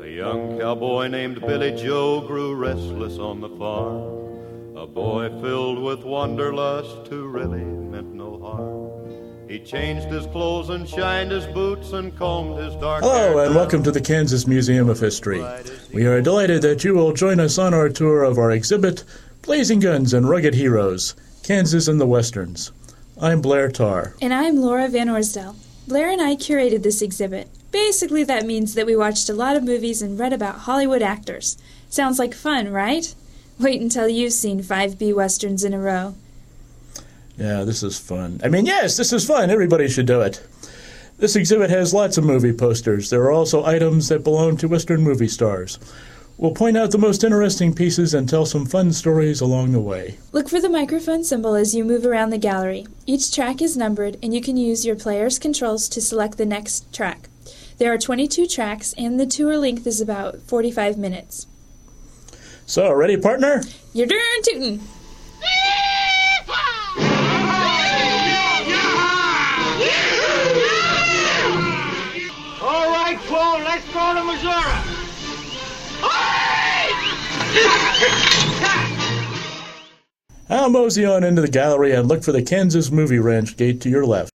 A young cowboy named Billy Joe grew restless on the farm. A boy filled with wanderlust who really meant no harm. He changed his clothes and shined his boots and combed his dark hair. Hello, and welcome to the Kansas Museum of History. We are delighted that you will join us on our tour of our exhibit, Blazing Guns and Rugged Heroes Kansas and the Westerns. I'm Blair Tarr. And I'm Laura Van Orsdell. Blair and I curated this exhibit. Basically, that means that we watched a lot of movies and read about Hollywood actors. Sounds like fun, right? Wait until you've seen five B westerns in a row. Yeah, this is fun. I mean, yes, this is fun. Everybody should do it. This exhibit has lots of movie posters. There are also items that belong to Western movie stars. We'll point out the most interesting pieces and tell some fun stories along the way. Look for the microphone symbol as you move around the gallery. Each track is numbered, and you can use your player's controls to select the next track. There are 22 tracks, and the tour length is about 45 minutes. So, ready, partner? You're darn tootin'! All right, Flo, let's go to Missouri. I'll mosey on into the gallery and look for the Kansas Movie Ranch gate to your left.